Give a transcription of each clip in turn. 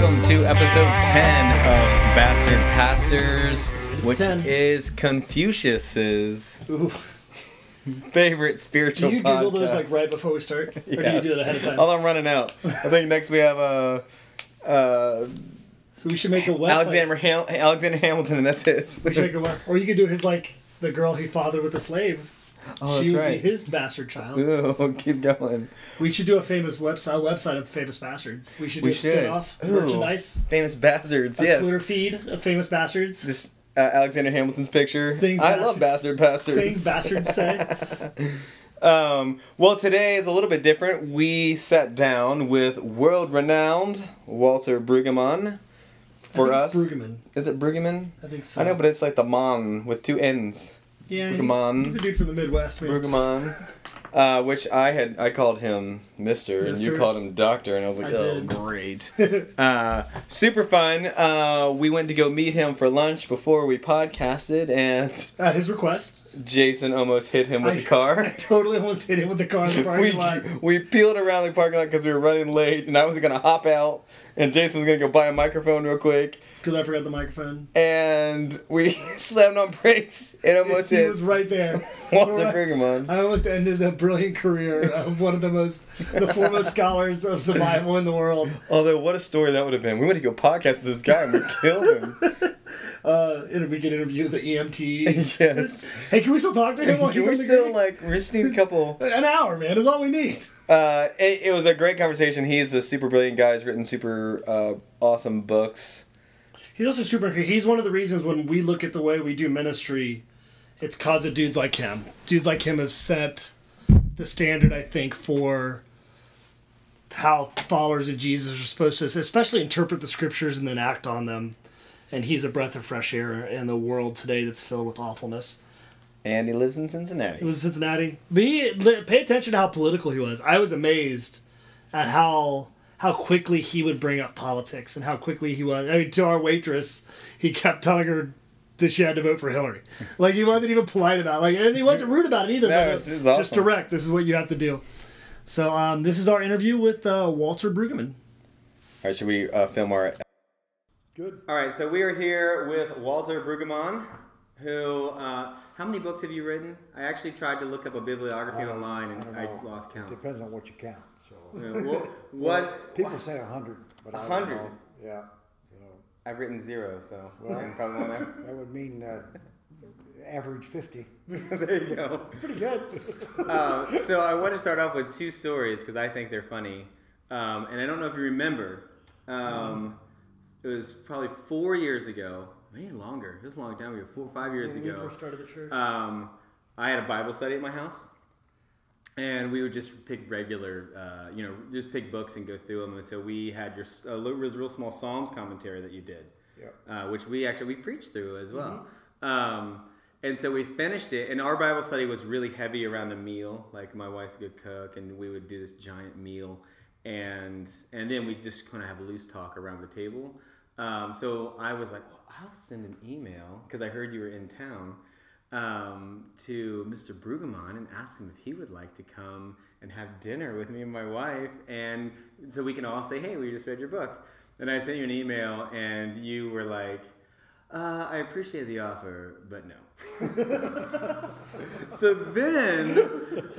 welcome to episode 10 of Bastard Pastors, It's which 10. is Confucius's Ooh. favorite spiritual. Do spiritual you Google those like right before we start, or do you do that ahead of time? Although I'm running out. I think next we have uh, uh, So we should make a website. Alexander, Ham- Alexander Hamilton, and that's it. We should make a web- or you could do his like the girl he fathered with a slave. Oh, she would right. be his bastard child. Ooh, keep going. We should do a famous website, a website of famous bastards. We should do We a should. spin-off Ooh. merchandise, Famous bastards, a yes. Twitter feed of famous bastards. This uh, Alexander Hamilton's picture. Things I love bastard bastards- Things bastards say. Um, well, today is a little bit different. We sat down with world-renowned Walter Brueggemann for us. Brueggemann. Is it Brueggemann? I think so. I know, but it's like the man with two N's. Yeah, he's, Brueggemann. he's a dude from the Midwest. Man. Brueggemann. Uh, which I had, I called him Mister, and you called him Doctor, and I was like, I oh, did. great. uh, super fun. Uh, we went to go meet him for lunch before we podcasted, and At his request, Jason almost hit him with I, the car. I totally almost hit him with the car in the we, parking lot. we peeled around the parking lot because we were running late, and I was gonna hop out, and Jason was gonna go buy a microphone real quick, Because I forgot the microphone. and we slammed on brakes and almost hit was right there. Walter Right. Brueggemann. I almost ended a brilliant career of one of the most, the foremost scholars of the Bible in the world. Although, what a story that would have been. We went to go podcast with this guy, and we killed him. Uh, we could interview the EMTs. yes. Hey, can we still talk to him? While Can he's we still like? We just need a couple. An hour, man, is all we need. Uh, it, it was a great conversation. He's a super brilliant guy. He's written super uh, awesome books. He's also super. He's one of the reasons when we look at the way we do ministry, it's cause of dudes like him. Dudes like him have set the standard, I think, for how followers of Jesus are supposed to, especially interpret the scriptures and then act on them. And he's a breath of fresh air in the world today that's filled with awfulness. And he lives in Cincinnati. It Cincinnati. was Cincinnati. But he, pay attention to how political he was. I was amazed at how how quickly he would bring up politics and how quickly he was. I mean, to our waitress, he kept telling her that she had to vote for Hillary. Like he wasn't even polite about it. Like, and he wasn't rude about it either. No, but it's- it's just awesome. direct. This is what you have to do. So um, this is our interview with uh, Walter Brueggemann. All right, should we uh, film our? Good. All right, so we are here with Walter Brueggemann, who. Uh, how many books have you written? I actually tried to look up a bibliography I online and don't I, lost count. Depends on what you count. So Yeah, well, what? people say a hundred, but I 100? don't know. Yeah. So I've written zero, so Well- probably one there. that would mean uh, average fifty. there you go. Pretty good. Uh, so I want to start off with two stories because I think they're funny, um, and I don't know if you remember. Um, it was probably four years ago, maybe longer. It was a long time ago, four or five years When we ago. first started the church. Um, I had a Bible study at my house, and we would just pick regular, uh, you know, just pick books and go through them. And so we had your s- a little, real small Psalms commentary that you did, Yep. uh, which we actually we preached through as well. Mm-hmm. Um, and so we finished it, and our Bible study was really heavy around a meal. Like my wife's a good cook, and we would do this giant meal, and and then we just kind of have loose talk around the table. Um, so I was like, well, I'll send an email because I heard you were in town um, to Mr. Brueggemann and ask him if he would like to come and have dinner with me and my wife, and so we can all say, "Hey, we just read your book." And I sent you an email, and you were like, uh, "I appreciate the offer, but no." so then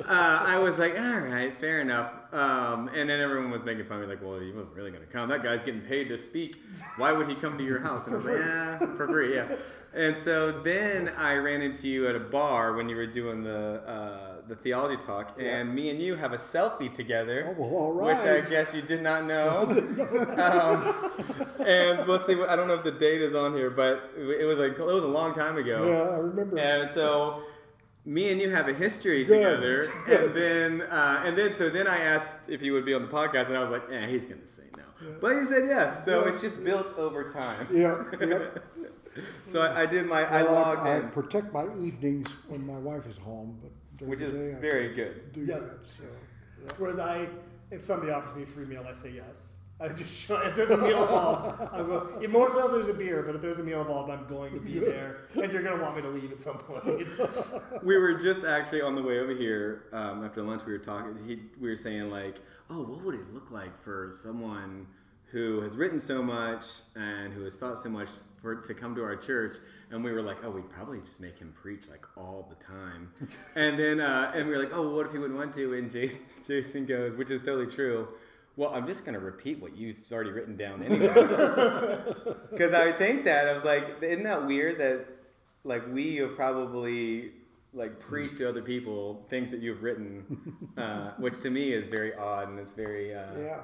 uh, I was like, "All right, fair enough." Um, and then everyone was making fun of me, like, "Well, he wasn't really going to come. That guy's getting paid to speak. Why would he come to your house?" And I was like, "Yeah, for free, yeah." And so then I ran into you at a bar when you were doing the uh, the theology talk, and me and you have a selfie together, Oh, well, all which I guess you did not know. um, and let's see, I don't know if the date is on here, but it was like it was a long time ago. Yeah, I remember. And so me and you have a history Good. together, and then uh, and then so then I asked if you would be on the podcast, and I was like, "Yeah, he's gonna say no," but he said yes. So Yeah. it's just built over time. Yeah. Yep. So I, I did my I Well, logged I, I in, protect my evenings when my wife is home, but which is day very good. do Yeah. that. So Whereas I, if somebody offers me a free meal, I say yes. I just show, if there's a meal involved, I will. yeah, More so if there's a beer, but if there's a meal involved, I'm going to be there, and you're gonna want me to leave at some point. we were just actually on the way over here um, after lunch. We were talking. He, we were saying like, "Oh, what would it look like for someone who has written so much and who has thought so much for to come to our church. And we were like, oh, we'd probably just make him preach like all the time. and then uh, and we were like, oh, well, what if he wouldn't want to? And Jason, Jason goes, which is totally true. Well, I'm just going to repeat what you've already written down anyway. Because I think that I was like, isn't that weird that like we have probably like preached to other people things that you've written, uh, which to me is very odd and it's very uh, Yeah.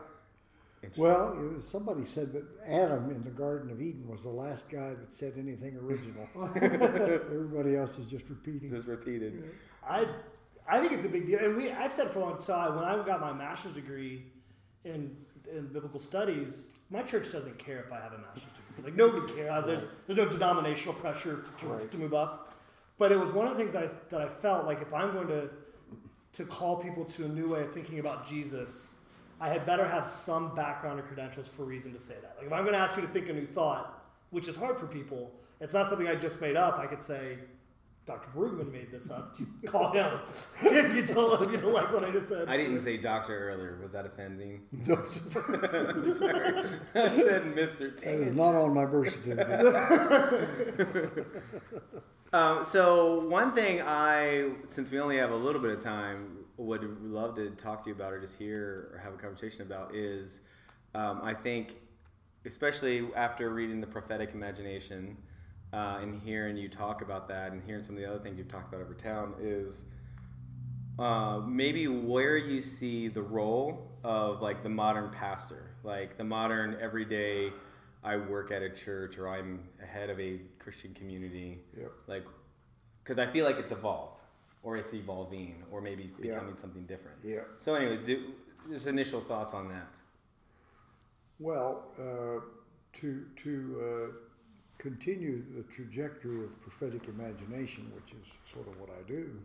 Well, it was, somebody said that Adam in the Garden of Eden was the last guy that said anything original. Everybody else is just repeating. just repeated. I I think it's a big deal, and we I've said for a long time when I got my master's degree in in biblical studies, my church doesn't care if I have a master's degree. Like nobody cares. Uh, There's there's no denominational pressure to, Right. to move up. But it was one of the things that I that I felt like if I'm going to to call people to a new way of thinking about Jesus, I had better have some background or credentials for a reason to say that. Like if I'm going to ask you to think a new thought, which is hard for people, it's not something I just made up. I could say, Dr. Brueggemann made this up. You call him if you don't if you don't like what I just said. I didn't say doctor earlier. Was that offending? No. Sorry. I said Mr. is Tate. not on my birth certificate. Um, so one thing I, since we only have a little bit of time, would love to talk to you about or just hear or have a conversation about is, um, I think, especially after reading the prophetic imagination uh, and hearing you talk about that and hearing some of the other things you've talked about over town is uh, maybe where you see the role of like the modern pastor, like the modern everyday. I work at a church or I'm head of a Christian community. Yep. Like, because I feel like it's evolved or it's evolving or maybe Yeah. becoming something different. Yeah. So, anyways, do, just initial thoughts on that. Well, uh, to to uh, continue the trajectory of prophetic imagination, which is sort of what I do.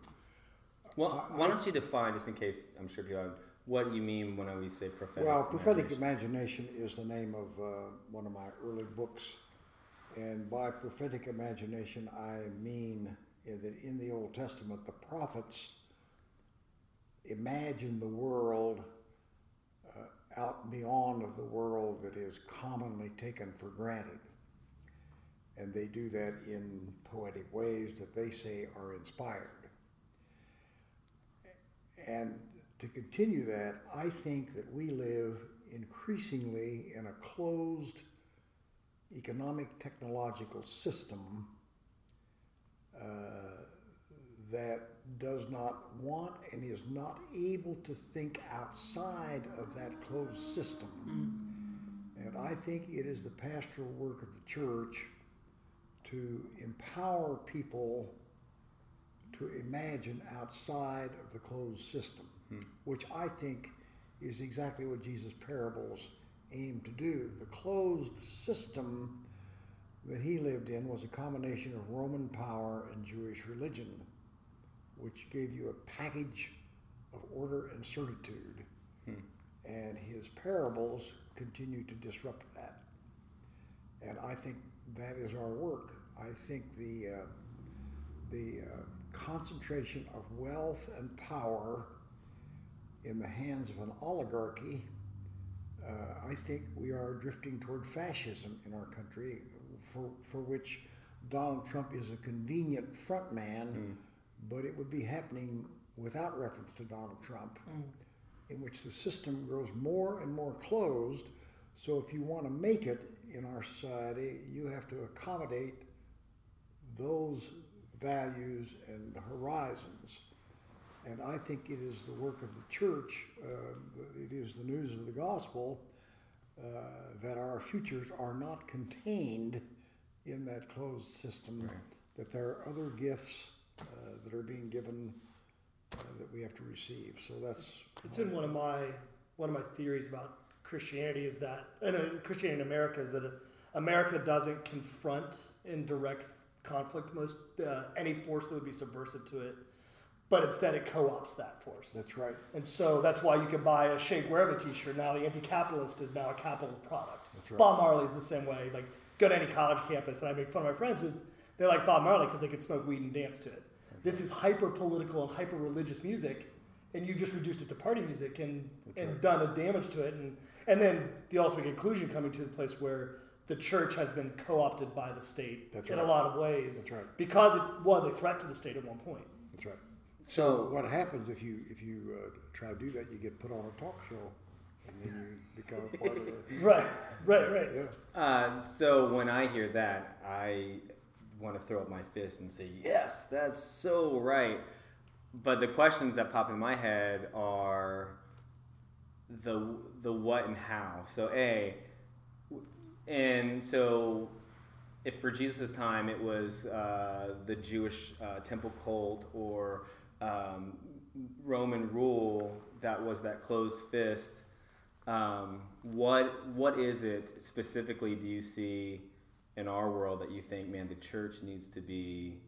Well, I- why don't you define, just in case I'm sure people have, what you mean when we say prophetic? Well, prophetic imagination? imagination is the name of uh, one of my early books, and by prophetic imagination I mean that in the Old Testament the prophets imagine the world uh, out beyond the world that is commonly taken for granted, and they do that in poetic ways that they say are inspired. And to continue that, I think that we live increasingly in a closed economic technological system uh, that does not want and is not able to think outside of that closed system. And I think it is the pastoral work of the church to empower people to imagine outside of the closed system, hmm. which I think is exactly what Jesus' parables aim to do. The closed system that he lived in was a combination of Roman power and Jewish religion, which gave you a package of order and certitude. Hmm. And his parables continue to disrupt that. And I think that is our work. I think the uh, the uh, concentration of wealth and power in the hands of an oligarchy, uh, I think we are drifting toward fascism in our country, for, for which Donald Trump is a convenient front man, but it would be happening without reference to Donald Trump, in which the system grows more and more closed. So if you want to make it in our society, you have to accommodate those values and horizons. And I think it is the work of the church, uh, it is the news of the gospel, uh, that our futures are not contained in that closed system, that there are other gifts uh, that are being given uh, that we have to receive. So that's. It's in one of my one of my theories about Christianity is that and uh, Christianity in America is that America doesn't confront in direct conflict most uh, any force that would be subversive to it, but instead it co-ops that force. That's right. And so that's why you can buy a Che Guevara T-shirt now. The anti-capitalist is now a capital product. That's right. Bob Marley's the same way. Like go to any college campus, and I make fun of my friends who's they like Bob Marley because they could smoke weed and dance to it. This is hyper political and hyper religious music, and you just reduced it to party music and and done a damage to it, and and then the ultimate conclusion coming to the place where the church has been co-opted by the state That's in right. a lot of ways That's right. because it was a threat to the state at one point. That's right. So What happens if you if you uh, try to do that? You get put on a talk show, and then you become a part of the. Right, right, right. Yeah. Uh, so when I hear that, I want to throw up my fist and say, "Yes, that's so right." But the questions that pop in my head are the the what and how. So a, and so if for Jesus' time it was uh, the Jewish uh, temple cult or um, Roman rule that was that closed fist, um, what what is it specifically? Do you see in our world that you think, man, the church needs to be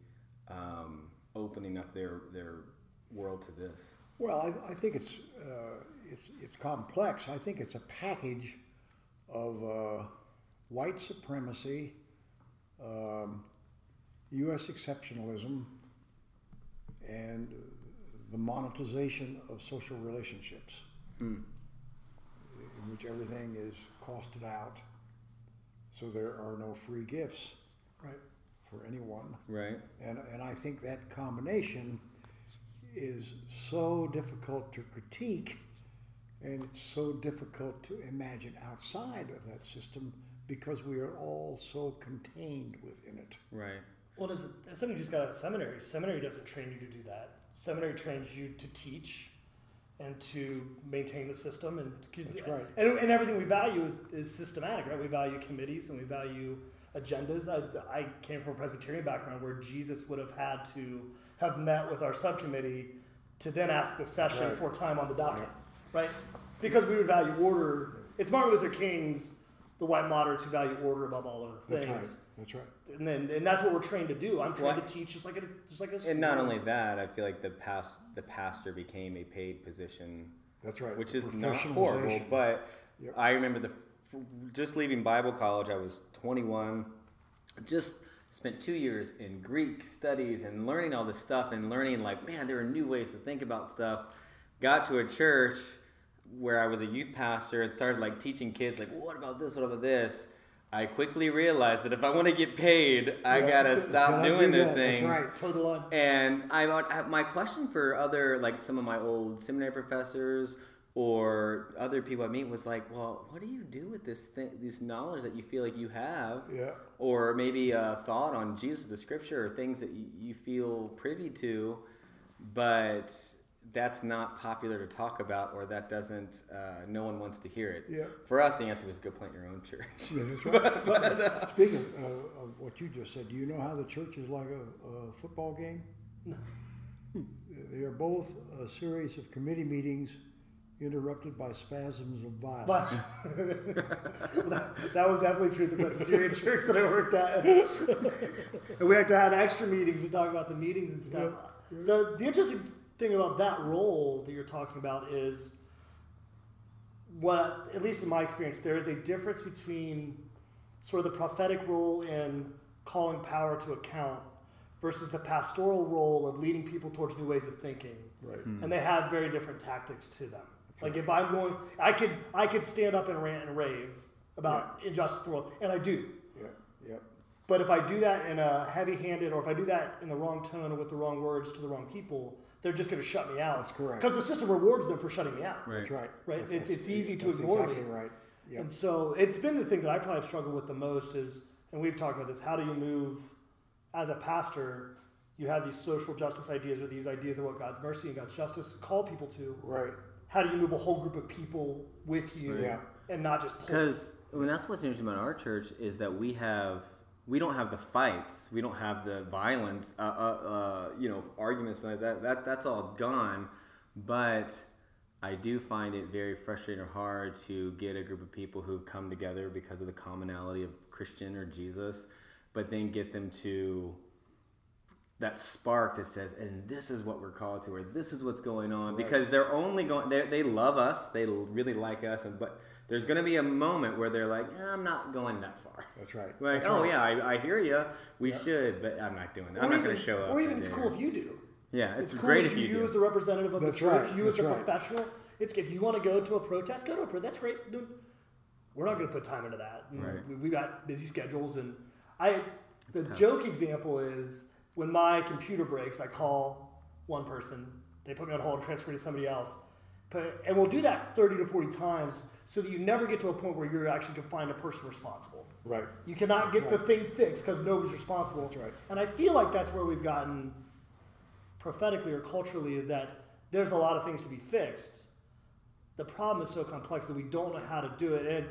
um, opening up their their world to this? Well, I, I think it's uh, it's it's complex. I think it's a package of uh, white supremacy, um, U.S. exceptionalism, and the monetization of social relationships, in which everything is costed out, so there are no free gifts Right. for anyone. Right. And, and I think that combination is so difficult to critique and it's so difficult to imagine outside of that system because we are all so contained within it. Right. Well, does it, as somebody who just got out of seminary, seminary doesn't train you to do that. Seminary trains you to teach and to maintain the system, and That's right. and, and everything we value is, is systematic, right? We value committees and we value agendas. I, I came from a Presbyterian background where Jesus would have had to have met with our subcommittee to then ask the session Right. for time on the docket, right? Because we would value order. It's Martin Luther King's the white moderates who value order above all other things. That's right. That's right. and then and that's what we're trained to do. I'm trained What? to teach just like a just like a And not only that, I feel like the past the pastor became a paid position That's right. which is not horrible. But Yep. I remember the just leaving Bible college. I was 21. Just spent two years in Greek studies and learning all this stuff and learning like, man, there are new ways to think about stuff. Got to a church where I was a youth pastor and started like teaching kids like, what about this? What about this? I quickly realized that if I want to get paid, I Yeah. gotta stop doing do these that. That's right. total on. And I have uh, my question for other like some of my old seminary professors or other people I meet was like, well, what do you do with this thing, this knowledge that you feel like you have, Yeah. or maybe a thought on Jesus, the Scripture, or things that you feel privy to, but that's not popular to talk about, or that doesn't, uh, no one wants to hear it. Yeah. For us, the answer was go plant your own church. Yeah, that's right. Speaking of, of what you just said, do you know how the church is like a, a football game? no. They are both a series of committee meetings interrupted by spasms of violence. But that, that was definitely true at the Presbyterian church that I worked at. and we had to have extra meetings to talk about the meetings and stuff. The, the interesting thing about that role that you're talking about is what, at least in my experience, there is a difference between sort of the prophetic role in calling power to account versus the pastoral role of leading people towards new ways of thinking Right. Hmm. and they have very different tactics to them. Like if I'm going, I could I could stand up and rant and rave about injustice in the world, and I do. Yeah. Yeah. But if I do that in a heavy-handed, or if I do that in the wrong tone or with the wrong words to the wrong people, they're just going to shut me out. That's correct. Because the system rewards them for shutting me out. That's right. Right. That's- It- that's- it's easy to ignore exactly me. right. Yeah. And so it's been the thing that I probably have struggled with the most is, and we've talked about this. How do you move as a pastor? You have these social justice ideas or these ideas of what God's mercy and God's justice call people to. Right. How do you move a whole group of people with you Yeah. and not just? Because I mean, that's what's interesting about our church is that we have we don't have the fights, we don't have the violence, uh, uh, uh, you know, arguments like that. That that's all gone. But I do find it very frustrating or hard to get a group of people who've come together because of the commonality of Christian or Jesus, but then get them to that spark that says, and this is what we're called to, or this is what's going on, because they're only going, they they love us, they really like us, and but there's going to be a moment where they're like, eh, I'm not going that far. That's right. Like, That's oh right. yeah, I, I hear you, we should, but I'm not doing that. I'm Or not going to show up. Or even it's cool if you do. Yeah, it's, It's, cool great as if you, do. you use do. the representative of That's the church, right, you as the right. professional. It's if you want to go to a protest, go to a protest. That's great. Dude, We're not going to put time into that. Right. We, we got busy schedules, and I. The tough. joke example is when my computer breaks, I call one person. They put me on hold and transfer me to somebody else. But, and we'll do that 30 to 40 times so that you never get to a point where you actually can find a person responsible. Right. You cannot get the thing fixed because nobody's responsible. That's right. And I feel like that's where we've gotten prophetically or culturally is that there's a lot of things to be fixed. The problem is so complex that we don't know how to do it. And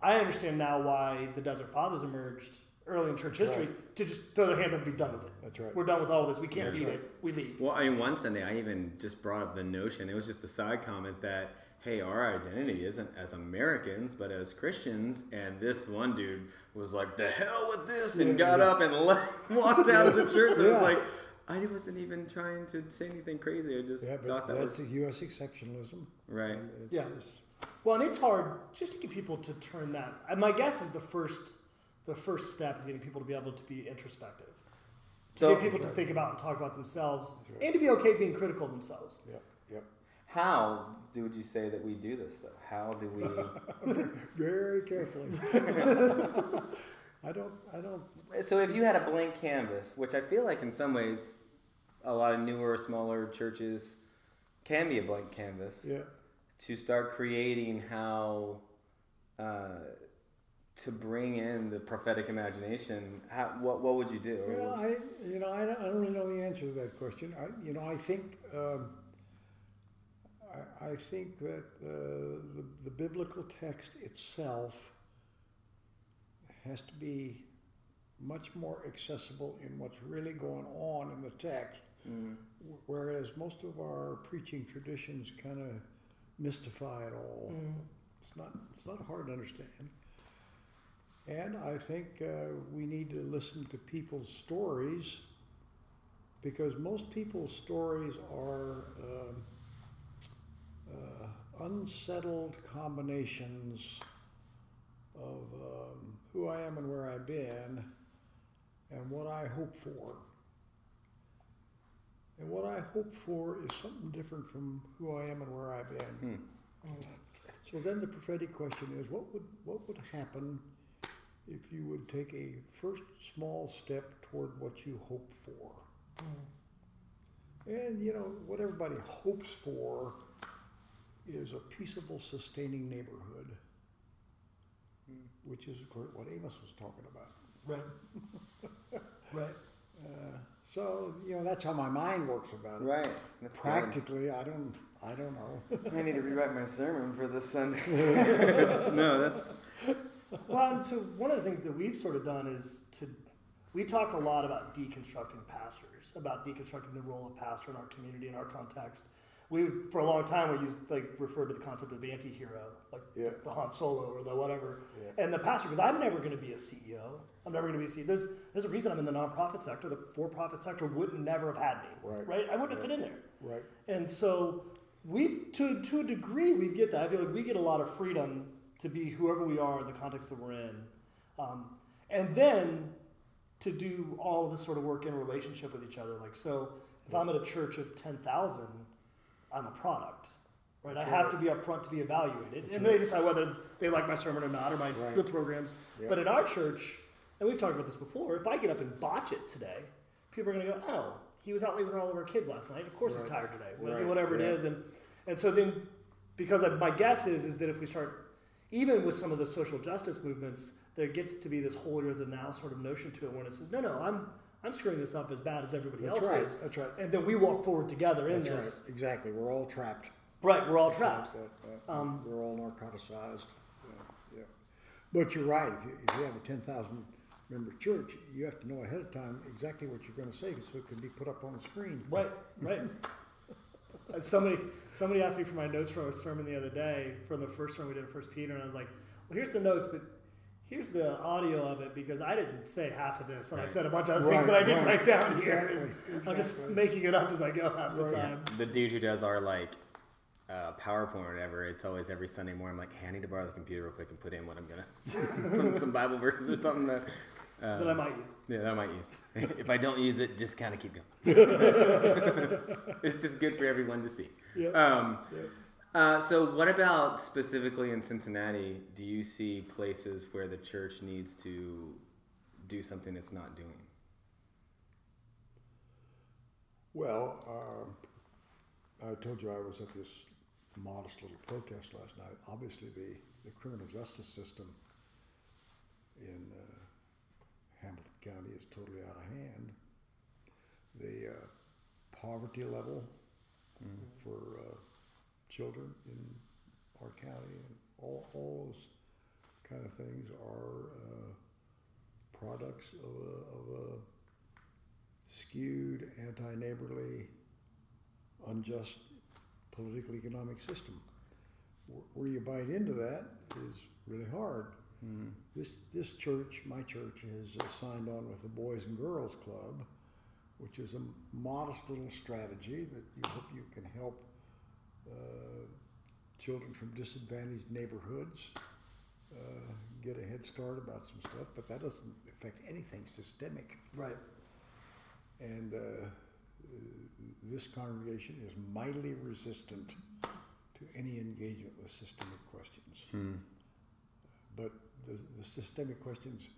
I understand now why the Desert Fathers emerged early in church history to just throw their hands up and be done with it. That's right. We're done with all of this. We can't That's read right. it. We leave. Well, I mean, one Sunday I even just brought up the notion. It was just a side comment that hey, our identity isn't as Americans, but as Christians. And this one dude was like, "The hell with this," and Yeah, got yeah. up and left, walked out of the church. And it Yeah. was like, I wasn't even trying to say anything crazy. I just Yeah, thought but that that's was the U.S. exceptionalism. right. And it's Yeah. just- Well, and it's hard just to get people to turn that. My guess is the first, the first step is getting people to be able to be introspective. To So- get people to think about and talk about themselves, and to be okay being critical of themselves. Yep, yep. How do would you say that we do this though? How do we? Very carefully. I don't, I don't, so if you had a blank canvas, which I feel like in some ways, a lot of newer, smaller churches can be a blank canvas. yeah. to start creating how uh, to bring in the prophetic imagination. How, what what would you do? Well, I, you know, I don't, I don't really know the answer to that question. I, you know, I think, um, I, I think that uh, the, the biblical text itself has to be much more accessible in what's really going on in the text, Mm. wh- whereas most of our preaching traditions kind of mystify it all. It's not, it's not hard to understand. And I think uh, we need to listen to people's stories because most people's stories are um, uh, unsettled combinations of um, who I am and where I've been and what I hope for. And what I hope for is something different from who I am and where I've been. So then the prophetic question is what would what would happen if you would take a first small step toward what you hope for? And you know, what everybody hopes for is a peaceable, sustaining neighborhood. Which is of course what Amos was talking about. Right. right. Uh, so, you know, that's how my mind works about it. right. That's good. Practically I don't I don't know. I need to rewrite my sermon for this Sunday. no, that's Well, and so one of the things that we've sort of done is to, we talk a lot about deconstructing pastors, about deconstructing the role of pastor in our community, in our context. We, for a long time, we used, like, referred to the concept of anti-hero, like Yeah. the Han Solo or the whatever. Yeah. And the pastor, because I'm never going to be a CEO. I'm never going to be a CEO. There's, there's a reason I'm in the nonprofit sector. The for-profit sector wouldn't never have had me, Right. I wouldn't have fit in there. right. And so we, to to a degree, we get that. I feel like we get a lot of freedom to be whoever we are in the context that we're in, um, and then to do all of this sort of work in relationship with each other. Like so, if I'm at a church of ten thousand, I'm a product, right? I have to be upfront to be evaluated, and they decide whether they like my sermon or not, or my Right. the programs. Yeah. But at our church, and we've talked about this before, if I get up and botch it today, people are going to go, "Oh, he was out late with all of our kids last night. Of course, he's tired today. Right. Whatever Yeah. it is." And and so then, because I, my guess is is that if we start, even with some of the social justice movements, there gets to be this holier than thou sort of notion to it, when it says, "No, no, I'm I'm screwing this up as bad as everybody That's else right. is," That's right. and then we walk forward together in That's this. right. Exactly. We're all trapped. Right, we're all trapped. That- that- Um, we're all narcoticized. Yeah, yeah. But you're right. If you, if you have a 10,000 member church, you have to know ahead of time exactly what you're going to say so it can be put up on the screen. Right, right. Uh, somebody somebody asked me for my notes from a sermon the other day from the first sermon we did in First Peter, and I was like, "Well, here's the notes, but here's the audio of it because I didn't say half of this, and I said a bunch of other things that I didn't right. write down Exactly, here. I'm just making it up as I go half the time. the dude who does our like uh, PowerPoint or whatever. It's always every Sunday morning. I'm like, hey, I need to borrow the computer real quick and put in what I'm gonna some, some Bible verses or something that. Uh, That I might use. Yeah, that I might use. if I don't use it, just kind of keep going. it's just good for everyone to see. Yep. Um, Yep. uh, so, what about specifically in Cincinnati? Do you see places where the church needs to do something it's not doing? Well, uh, I told you I was at this modest little protest last night. Obviously, the, the criminal justice system in uh, County is totally out of hand. The uh, poverty level for uh, children in our county and all, all those kind of things are uh, products of a, of a skewed, anti-neighborly, unjust political economic system. Where you bite into that is really hard. This this church, my church, has uh, signed on with the Boys and Girls Club, which is a modest little strategy that you hope you can help uh, children from disadvantaged neighborhoods uh, get a head start about some stuff. But that doesn't affect anything systemic. Right. And uh, uh, this congregation is mightily resistant to any engagement with systemic questions. But the, the systemic questions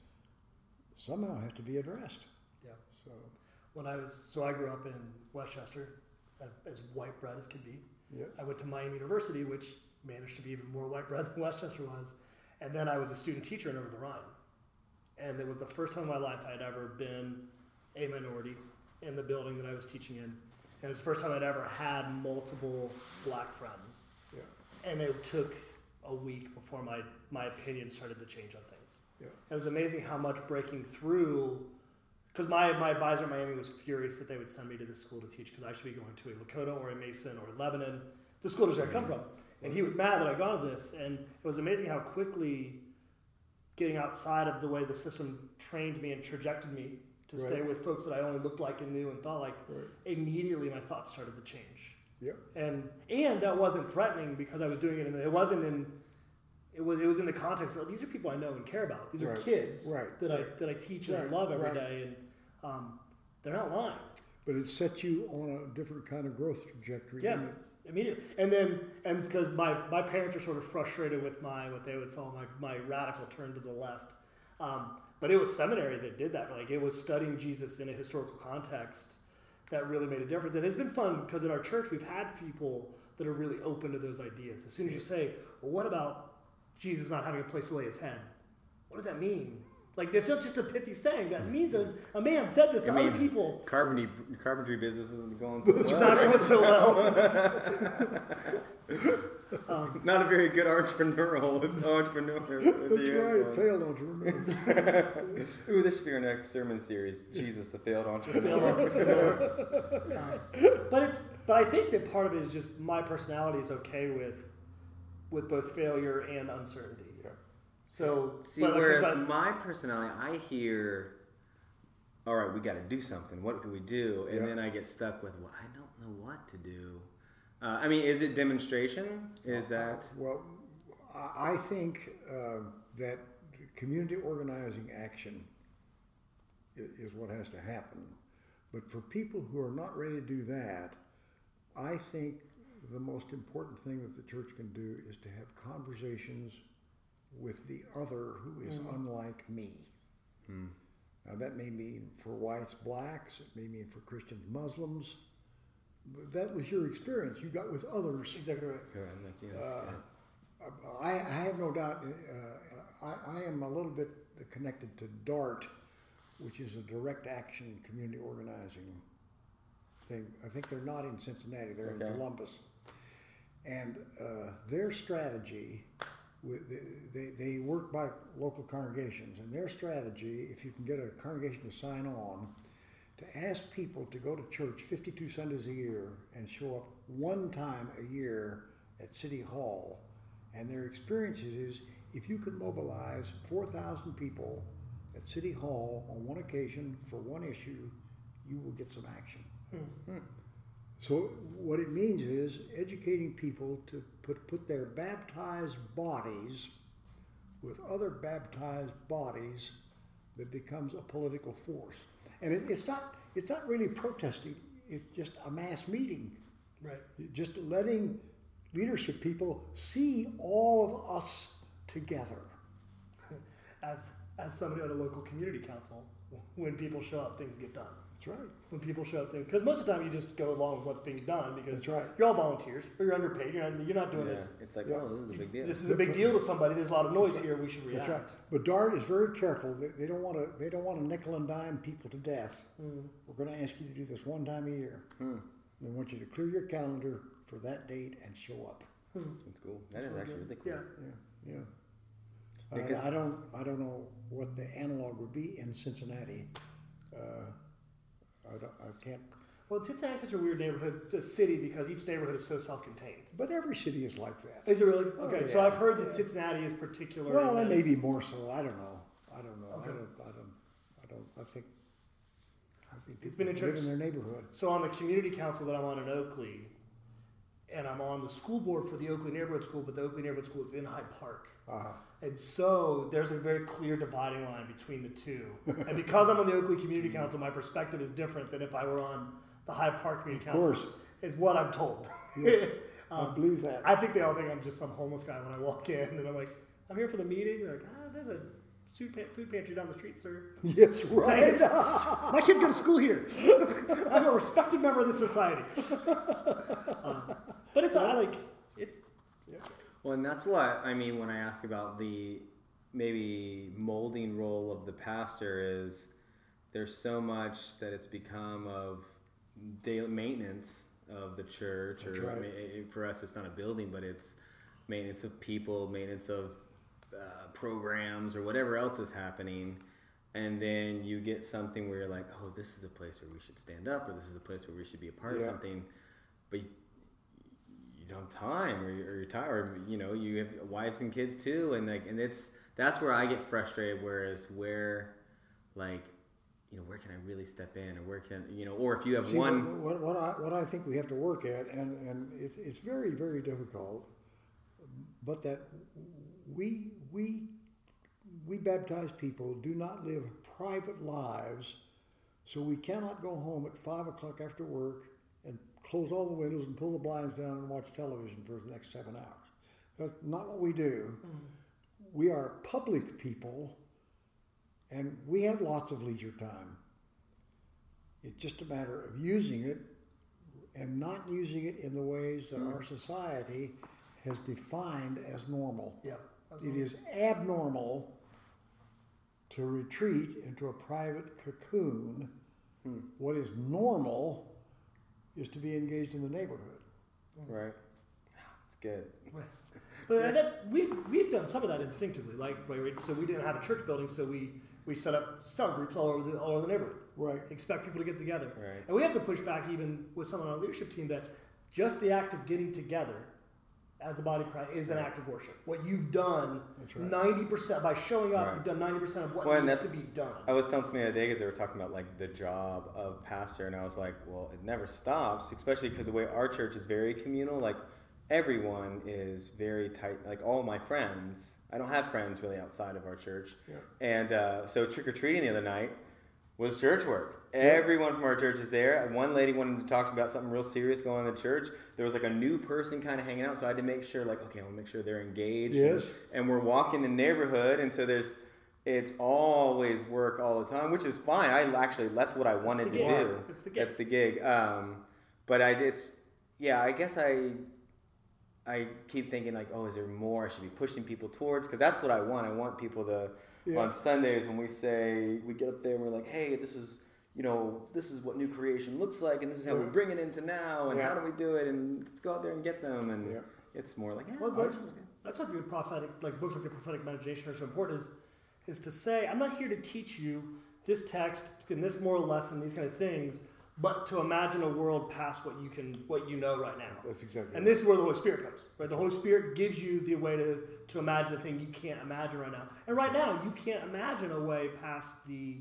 somehow have to be addressed. Yeah. So, When I was so I grew up in Westchester, as white bread as could be. yeah. I went to Miami University, which managed to be even more white bread than Westchester was, and then I was a student teacher in Over the Rhine, and it was the first time in my life I had ever been a minority in the building that I was teaching in, and it was the first time I'd ever had multiple black friends, Yeah. and it took a week before my my opinion started to change on things. Yeah. It was amazing how much breaking through, because my, my advisor in Miami was furious that they would send me to this school to teach because I should be going to a Lakota or a Mason or Lebanon, the school district I come mm-hmm. from. And he was mad that I got to this. And it was amazing how quickly getting outside of the way the system trained me and trajected me to stay with folks that I only looked like and knew and thought like, Right. immediately my thoughts started to change Yeah. and and that wasn't threatening because I was doing it, and it wasn't in. It was it was in the context of these are people I know and care about. These are Right. kids Right. that I that I teach and I love every Right. day, and um, they're not lying. But it sets you on a different kind of growth trajectory. Yeah, immediately. And then and because my my parents are sort of frustrated with my what they would call my my radical turn to the left. Um, but it was seminary that did that. Like it was studying Jesus in a historical context that really made a difference. And it's been fun because in our church we've had people that are really open to those ideas. As soon as you say, "Well, what about Jesus not having a place to lay his head?" What does that mean? Like it's not just a pithy saying. That means a, a man said this to other people. Carpentry carpentry business isn't going so It's well. not going so well. Not a very good entrepreneurial entrepreneur. That's right. It failed, don't you? Ooh, this should be our next sermon series. Jesus, the failed entrepreneur. failed entrepreneur. Um, but it's but I think that part of it is just my personality is okay with with both failure and uncertainty. Yeah. So See, but whereas I- my personality, I hear, all right, we got to do something. What can we do? And Yeah. then I get stuck with, well, I don't know what to do. Uh, I mean, is it demonstration? Is that Well, I I think uh, that community organizing action is what has to happen. But for people who are not ready to do that, I think the most important thing that the church can do is to have conversations with the other who is unlike me. Now, that may mean for whites, blacks, it may mean for Christians, Muslims. But that was your experience you got with others. exactly right. Yeah, I'm like, yeah, yeah. I, I have no doubt. Uh, I, I am a little bit connected to DART, which is a direct action community organizing thing. I think they're not in Cincinnati; they're Okay. in Columbus, and uh, their strategy. They, they work by local congregations, and their strategy, if you can get a congregation to sign on, to ask people to go to church 52 Sundays a year and show up one time a year at City Hall. And their experience is if you can mobilize 4,000 people at City Hall on one occasion for one issue, you will get some action. Hmm. So what it means is educating people to put, put their baptized bodies with other baptized bodies that becomes a political force. And it, it's not it's not really protesting it's just a mass meeting. Right. Just letting leadership people see all of us together. As as somebody on a local community council, when people show up, things get done. That's right. When people show up, because most of the time you just go along with what's being done because That's right. you're all volunteers or you're underpaid. You're not, you're not doing Yeah. this. It's like, Yeah. oh, this is a big deal. This is a big deal to somebody. There's a lot of noise here. We should That's react. right. But DART is very careful. They, they don't want to. They don't want to nickel and dime people to death. Mm. We're going to ask you to do this one time a year. Hmm. Hmm. They want you to clear your calendar for that date and show up. Hmm. That's cool. That is really actually good. really cool. Yeah. Yeah, yeah. Because- I, I don't. I don't know what the analog would be in Cincinnati. Uh, I, don't, I can't. Well, Cincinnati's such a weird neighborhood, a city, because each neighborhood is so self-contained. But every city is like that. Is it really? Oh, Okay, so I've heard that yeah. Cincinnati is particular. Well, in that that may be more so. I don't know. I don't know. Okay. I don't. I don't. I don't. I think. I think It's people been live in their neighborhood. So on the community council that I'm on in Oakley, and I'm on the school board for the Oakley Neighborhood School, but the Oakley Neighborhood School is in Hyde Park. Uh-huh. And so there's a very clear dividing line between the two. and because I'm on the Oakley Community Council, my perspective is different than if I were on the Hyde Park Community Of Council. course. Is what I'm told. Yes. I Um, believe that. I think they all think I'm just some homeless guy when I walk in, and I'm like, I'm here for the meeting. They're like, ah, there's a food pantry down the street, sir. yes, right. My kids go to school here. I'm a respected member of the society. Um, but it's I like it's Yeah. Well, and that's what I mean when I ask about the maybe molding role of the pastor is there's so much that it's become of daily maintenance of the church, That's or right. I for us, it's not a building, but it's maintenance of people, maintenance of uh, programs, or whatever else is happening. And then you get something where you're like, oh, this is a place where we should stand up, or this is a place where we should be a part of something. But you, don't have time, or you're, or you're tired, or, you know, you have wives and kids too, and like, and it's that's where I get frustrated. Whereas where, like, you know, where can I really step in, or where can you know, or if you have See, one, what, what, I, what I think we have to work at, and, and it's, it's very, very difficult, but that we, we, we baptized people do not live private lives, so we cannot go home at five o'clock after work close all the windows and pull the blinds down and watch television for the next seven hours. That's not what we do. Hmm. We are public people, and we have lots of leisure time. It's just a matter of using it and not using it in the ways that hmm. our society has defined as normal. yeah. It is abnormal to retreat into a private cocoon. Hmm. What is normal is to be engaged in the neighborhood. right? It's good. But that, we we've done some of that instinctively. Like wait, wait, so we didn't have a church building, so we we set up cell groups all over the all over the neighborhood. Right. Expect people to get together. Right. And we have to push back even with someone on our leadership team that just the act of getting together as the body of Christ is an act of worship. What you've done That's right. ninety percent by showing up, Right. you've done ninety percent of what Well, needs to be done. I was telling somebody the other day that they were talking about like the job of pastor, and I was like, well, it never stops, especially because the way our church is very communal. Like everyone is very tight. Like all my friends, I don't have friends really outside of our church, Yeah. and uh, so trick or treating the other night was church work. Everyone from our church is there. One lady wanted to talk about something real serious going on in the church. There was like a new person kind of hanging out, so I had to make sure, like, okay, I want to make sure they're engaged. Yes. And we're walking the neighborhood, and so there's, it's always work all the time, which is fine. I actually that's what I wanted to do. It's the gig. That's the gig. Um, but I it's yeah. I guess I I keep thinking like, oh, is there more I should be pushing people towards? Because that's what I want. I want people to Yeah. on Sundays when we say we get up there and we're like, hey, this is you know this is what new creation looks like, and this is how we bring it into now, and Yeah. how do we do it, and let's go out there and get them, and Yeah. it's more like, yeah, Well, well, that's, oh, that's what the prophetic, like books like the prophetic meditation are so important is, is to say, I'm not here to teach you this text and this moral lesson, these kind of things, but to imagine a world past what you can, what you know right now. That's exactly And this is where the Holy Spirit comes, right? The Holy Spirit gives you the way to, to imagine a thing you can't imagine right now. And right now, you can't imagine a way past the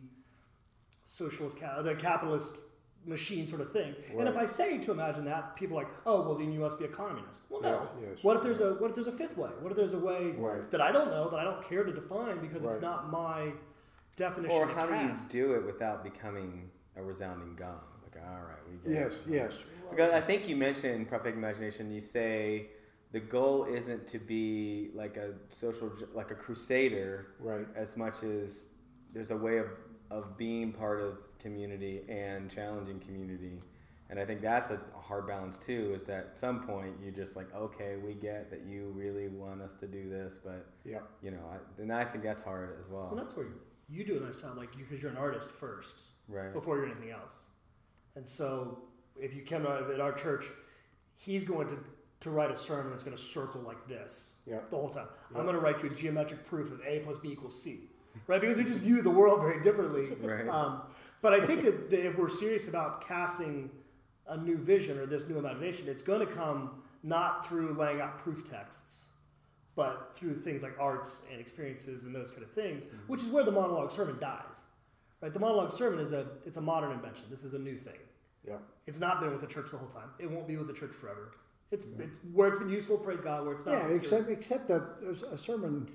socialist, ca- the capitalist machine sort of thing. And if I say to imagine that, people are like, oh, well, then you must be a communist. Well, no. Yeah, yes. What if there's a what if there's a fifth way? What if there's a way Right. that I don't know, that I don't care to define because Right. it's not my definition or of how do you do it without becoming a resounding gong? Like like, all right, we get Yes, it. yes. Because I think you mentioned in prophetic imagination, you say the goal isn't to be like a social, like a crusader, Right. as much as there's a way of, of being part of community and challenging community. And I think that's a hard balance too, is that at some point you just like, okay, we get that you really want us to do this, but Yeah. you know, I, and I think that's hard as well. Well, that's where you do a nice job, like because you're an artist first right. before you're anything else. And so, if you come out of at our church, he's going to to write a sermon that's going to circle like this Yeah. the whole time. Yeah. I'm going to write you a geometric proof of a plus b equals c, right? Because we just view the world very differently. Right. Um, but I think that, that if we're serious about casting a new vision or this new imagination, it's going to come not through laying out proof texts, but through things like arts and experiences and those kind of things, which is where the monologue sermon dies. Right? The monologue sermon is a it's a modern invention. This is a new thing. Yeah. It's not been with the church the whole time. It won't be with the church forever. It's, it's where it's been useful, praise God. Where it's not, Yeah, it's except except that there's a sermon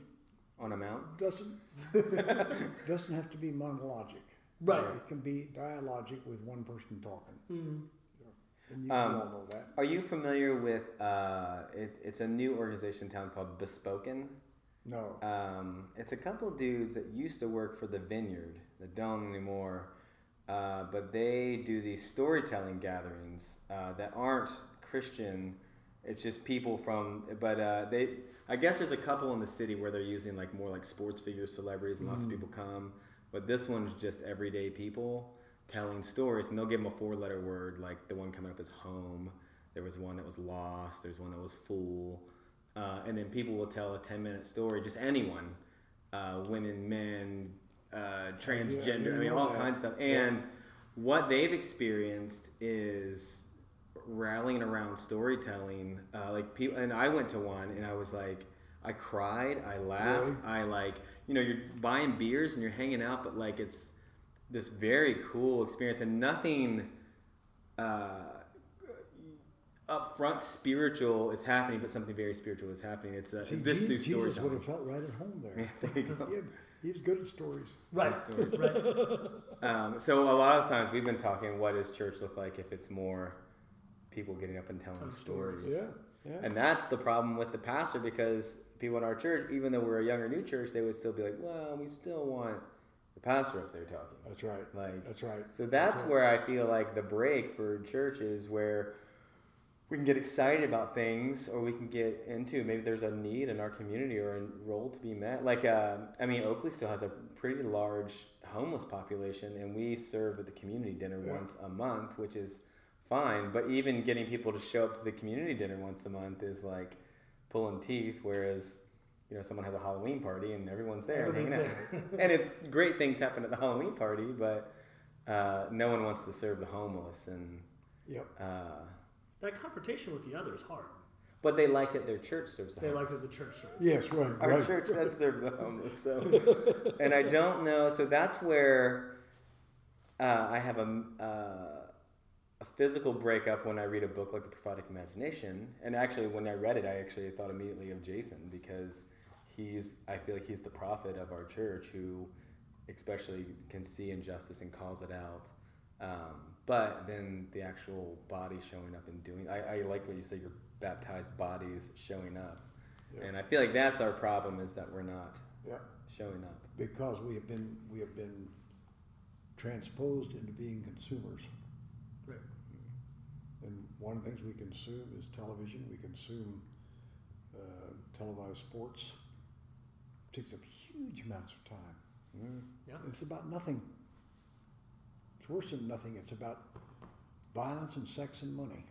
On a mount. doesn't doesn't have to be monologic. right. It can be dialogic with one person talking. Mhm. And you, Um, all know that. Are you familiar with? Uh, it, it's a new organization in town called Bespoken. No. Um, it's a couple dudes that used to work for the Vineyard that don't anymore, uh, but they do these storytelling gatherings uh, that aren't Christian. It's just people from, but uh, they. I guess there's a couple in the city where they're using like more like sports figures, celebrities, and lots of people come. But this one's just everyday people telling stories, and they'll give them a four-letter word. Like the one coming up is home. There was one that was lost. There's one that was fool. Uh, and then people will tell a 10 minute story, just anyone, uh, women, men, uh, transgender, I mean, all that. kinds of stuff. Yeah. And what they've experienced is rallying around storytelling. Uh, like people, and I went to one and I was like, I cried, I laughed, Really? I like, you know, you're buying beers and you're hanging out, but like it's this very cool experience and nothing. Uh, upfront spiritual is happening, but something very spiritual is happening. It's a, See, this Je- new Jesus would have felt right at home there. Yeah, there you go. Yeah, he's good at stories. Right. stories. right. Um, so a lot of times we've been talking, what does church look like if it's more people getting up and telling stories? stories. Yeah, yeah. And that's the problem with the pastor because people in our church, even though we're a younger new church, they would still be like, well, we still want the pastor up there talking. That's right. Like, That's right. So that's right. where I feel like the break for churches where we can get excited about things or we can get into maybe there's a need in our community or a role to be met. Like, uh, I mean, Oakley still has a pretty large homeless population and we serve at the community dinner Yeah. once a month, which is fine. But even getting people to show up to the community dinner once a month is like pulling teeth, whereas you know someone has a Halloween party and everyone's there and hanging Everybody's out. and it's great things happen at the Halloween party, but uh, no one wants to serve the homeless, and Yep. uh, That confrontation with the other is hard. but they like that their church serves the They like homeless. that the church serves. Yes, right. Our right. church does serve the homeless, so and I don't know. So that's where uh, I have a uh, a physical breakup when I read a book like The Prophetic Imagination. And actually, when I read it, I actually thought immediately of Jason because he's I feel like he's the prophet of our church who especially can see injustice and calls it out. Um, but then the actual body showing up and doing I, I like what you say your baptized bodies showing up. Yeah. And I feel like that's our problem is that we're not Yeah. showing up. Because we have been we have been transposed into being consumers. Right. And one of the things we consume is television. We consume uh, televised sports. It takes up huge amounts of time. Mm. Yeah. It's about nothing. It's worse than nothing. It's about violence and sex and money.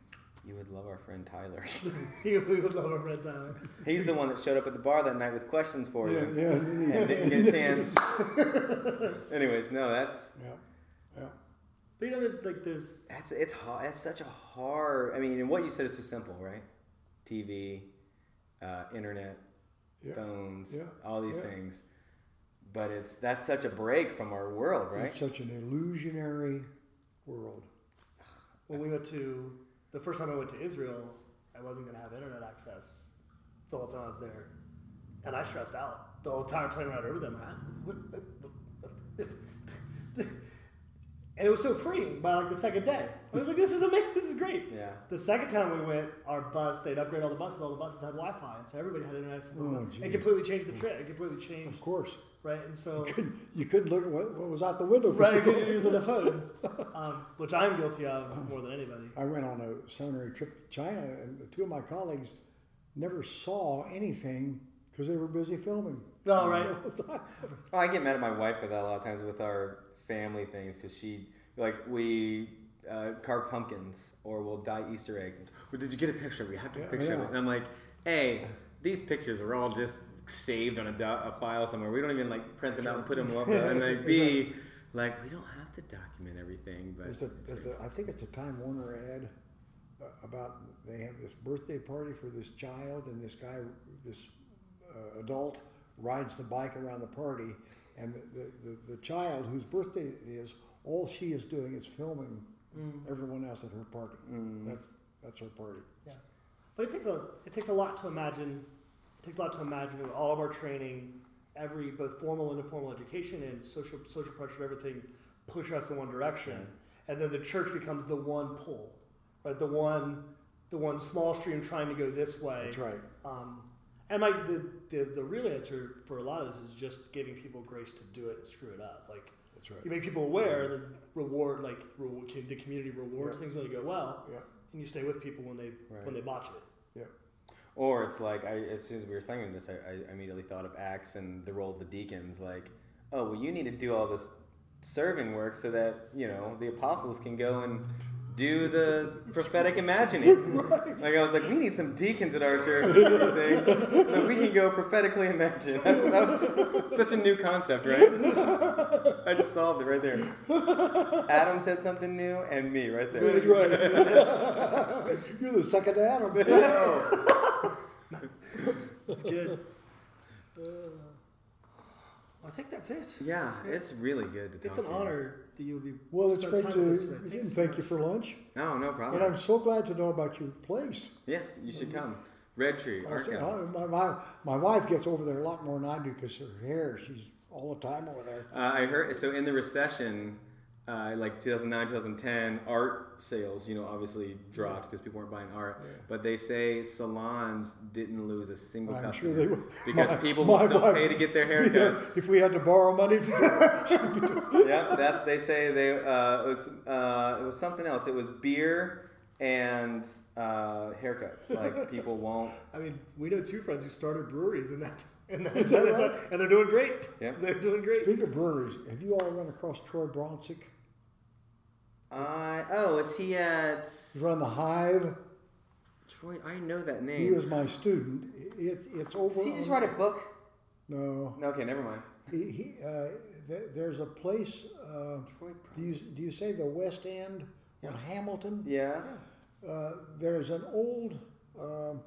You would love our friend Tyler. we would love a red Tyler. He's the one that showed up at the bar that night with questions for yeah, you. yeah, And didn't get a chance. Anyways, no, that's yeah, yeah. But you know, that, like there's that's it's hard. It's such a hard. I mean, and what you said is so simple, right? TV, uh, internet, yeah. phones, Yeah. all these Yeah. things. But it's that's such a break from our world, right? It's such an illusionary world. when we went to the first time I went to Israel, I wasn't going to have internet access the whole time I was there, and I stressed out the whole time playing around over them. I- what- what- and it was so freeing by like the second day. I was like, this is amazing. This is great. Yeah. The second time we went, our bus they'd upgrade all the buses. All the buses had Wi-Fi, and so everybody had internet. Oh, it geez. completely changed the trip. It completely changed, Of course, right? And so. you couldn't look at what, what was out the window. Right, because you're using the phone, um, which I'm guilty of more than anybody. I went on a seminary trip to China, and two of my colleagues never saw anything because they were busy filming. No, right. Oh, I get mad at my wife for that a lot of times with our family things because she like we uh, carve pumpkins or we'll dye Easter eggs. Well, did you get a picture? We have to Yeah, picture yeah. it. And I'm like, hey, these pictures are all just saved on a, do- a file somewhere. We don't even like print them out and put them up. and like B, like we don't have to document everything. But There's a, there's a, I think it's a Time Warner ad uh, about they have this birthday party for this child, and this guy, this uh, adult, rides the bike around the party, and the, the, the, the child whose birthday it is, all she is doing is filming everyone else at her party. That's that's her party. Yeah, but it takes a it takes a lot to imagine. It takes a lot to imagine all of our training, every both formal and informal education and social social pressure, of everything push us in one direction, and then the church becomes the one pull, right? The one the one small stream trying to go this way. That's right. Um, and my the, the the real answer for a lot of this is just giving people grace to do it and screw it up. Like That's right. you make people aware, and then reward like reward, the community rewards Yeah. things when they go well, Yeah. and you stay with people when they Right. when they botch it. Yeah. Or it's like I, as soon as we were about this, I, I immediately thought of Acts and the role of the deacons. Like, oh well, you need to do all this serving work so that you know the apostles can go and do the prophetic imagining. Like I was like, we need some deacons at our church to do these things so that we can go prophetically imagine. That's that, such a new concept, right? I just solved it right there. Adam said something new, and me right there. That's right. You're the second Adam. Man. That's good. Uh, I think that's it. Yeah, it's really good to talk It's an to you. honor that you would be. Well, it's spend great time to. with us today. We Thanks thank you for lunch, No, no problem. and I'm so glad to know about your place. Yes, you should come. Red Tree, I say, Arkham. uh, my, my, my wife gets over there a lot more than I do because her hair, she's all the time over there. Uh, I heard so in the recession, uh, like 2009, 2010, art sales, you know, obviously dropped because people weren't buying art. But they say salons didn't lose a single I'm sure customer they will. because My- people my will still pay to get their hair cut. If we had to borrow money, yeah, that's they say they uh, it was uh, it was something else. It was beer and uh, haircuts. Like people won't. I mean, we know two friends who started breweries in that, in that, Is that that right? and they're doing great. Yeah. They're doing great. speak of breweries, have you all run across Troy Bronsink? Uh, oh, is he at He's run the Hive. Troy? I know that name. He was my student. It, it's over. Did he just write a book? No, no Okay, never mind. he, he uh, th- there's a place. Uh, Troy do you do you say the West End on Hamilton? Yeah. Uh, there's an old um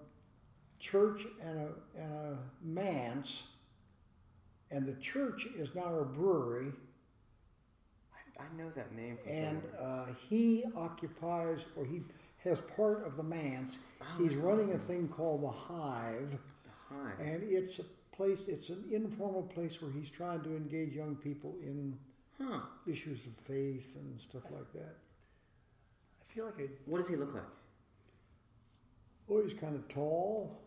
church and a, and a manse, and the church is now a brewery, I, know that name from and uh, he occupies, or he has part of the manse. He's that's running a thing called the Hive, Hi. and it's a place, it's an informal place where he's trying to engage young people in Huh. issues of faith and stuff like that. I feel like I, What does he look like? Oh, he's kind of tall.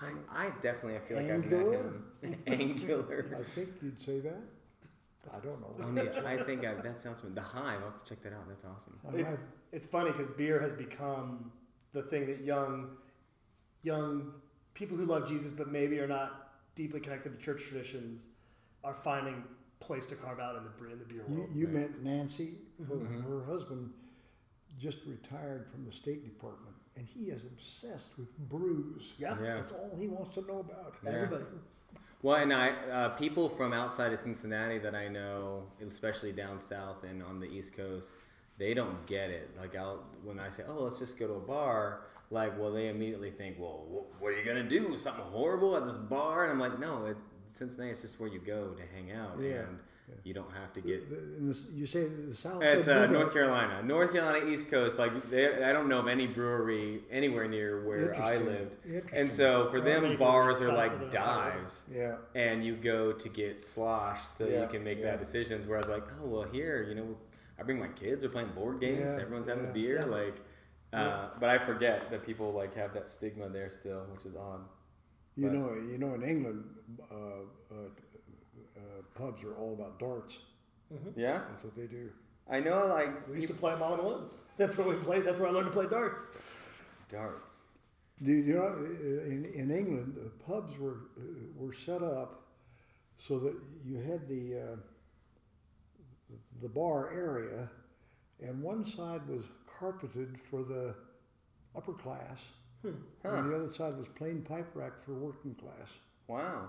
I, I definitely I feel like Angular? I've met him. Angular. I think you'd say that. I don't know. Oh, neat. I think I, that sounds familiar. The Hive. I'll have to check that out. That's awesome. I it's might- it's funny because beer has become the thing that young young people who love Jesus but maybe are not deeply connected to church traditions are finding place to carve out in the bre- in the beer You, world. you meant Nancy. Her, Mm-hmm. her husband just retired from the State Department, and he is obsessed with brews. yeah, Yeah. That's all he wants to know about. Yeah. everybody. Well, and I uh, people from outside of Cincinnati that I know, especially down south and on the East Coast, they don't get it. Like I'll, when I say, "Oh, let's just go to a bar," like, well, they immediately think, "Well, wh- what are you gonna do? Something horrible at this bar?" And I'm like, "No, it, Cincinnati is just where you go to hang out, Yeah. and you don't have to get." The- in this- you say the South. It's uh. North Carolina, North Carolina East Coast. Like they, I don't know of any brewery anywhere near where I lived, Interesting. and so for them, many bars are like dives Yeah. and you go to get sloshed so Yeah, you can make yeah. bad decisions. Whereas like, oh well, here, you know, I bring my kids. They're playing board games. Yeah, Everyone's having yeah, a beer. yeah. Like, uh, but I forget that people like have that stigma there still, which is odd. You But- know, you know, in England, uh, uh, uh, pubs are all about darts. Yeah, That's what they do. I know. Like We used to play them all in the woods. That's where we played. That's where I learned to play darts. darts. Do you know, in, in England, the pubs were were set up so that you had the uh, the bar area, and one side was carpeted for the upper class, and the other side was plain pipe rack for working class. Wow.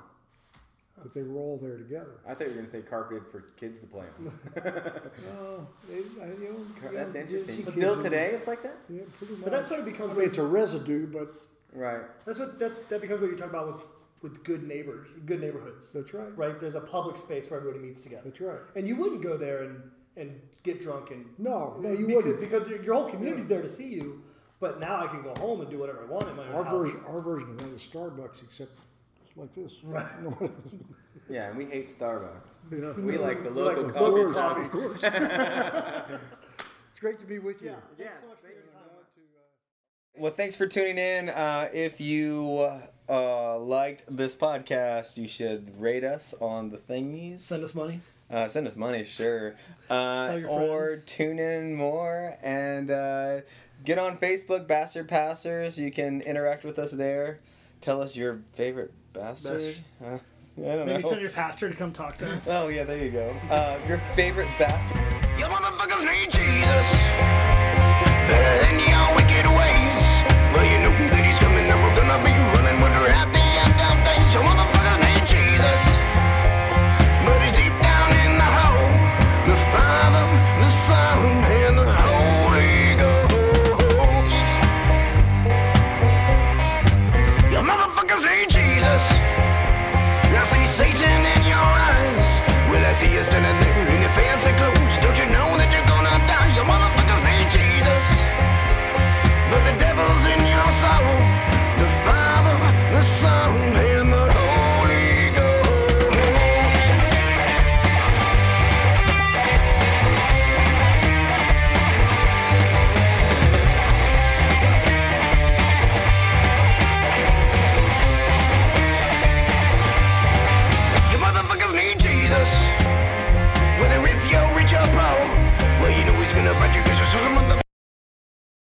But they were all there together. I thought you were gonna say carpeted for kids to play on. No, they, I, you know, That's yeah, interesting. see Still in- today, it's like that. Yeah, pretty much. But that sort of I becomes. mean, it's a residue, but Right. That's what that, that becomes what you're talking about with with good neighbors, good neighborhoods. that's right. Right? There's a public space where everybody meets together. That's right. And you wouldn't go there and and get drunk and No, no, you because, wouldn't. because your whole community's there to see you. But now I can go home and do whatever I want in my own Our house. version, our version of that is Starbucks, except like this. Right. Yeah, and we hate Starbucks. You know? We like the local like coffee local shop. coffee. Of course. it's great to be with you. Yeah. Yes, Thanks so much thank your you. Well, thanks for tuning in. Uh, if you uh, liked this podcast, you should rate us on the thingies. Send us money. Uh, send us money, sure. Uh, Tell your or friends. tune in more and uh, get on Facebook, Bastard Pastors. You can interact with us there. Tell us your favorite bastard. Best- Uh, I don't Maybe know. send your pastor to come talk to us. Oh yeah, there you go. Uh, your favorite bastard. You motherfuckers need Jesus. And you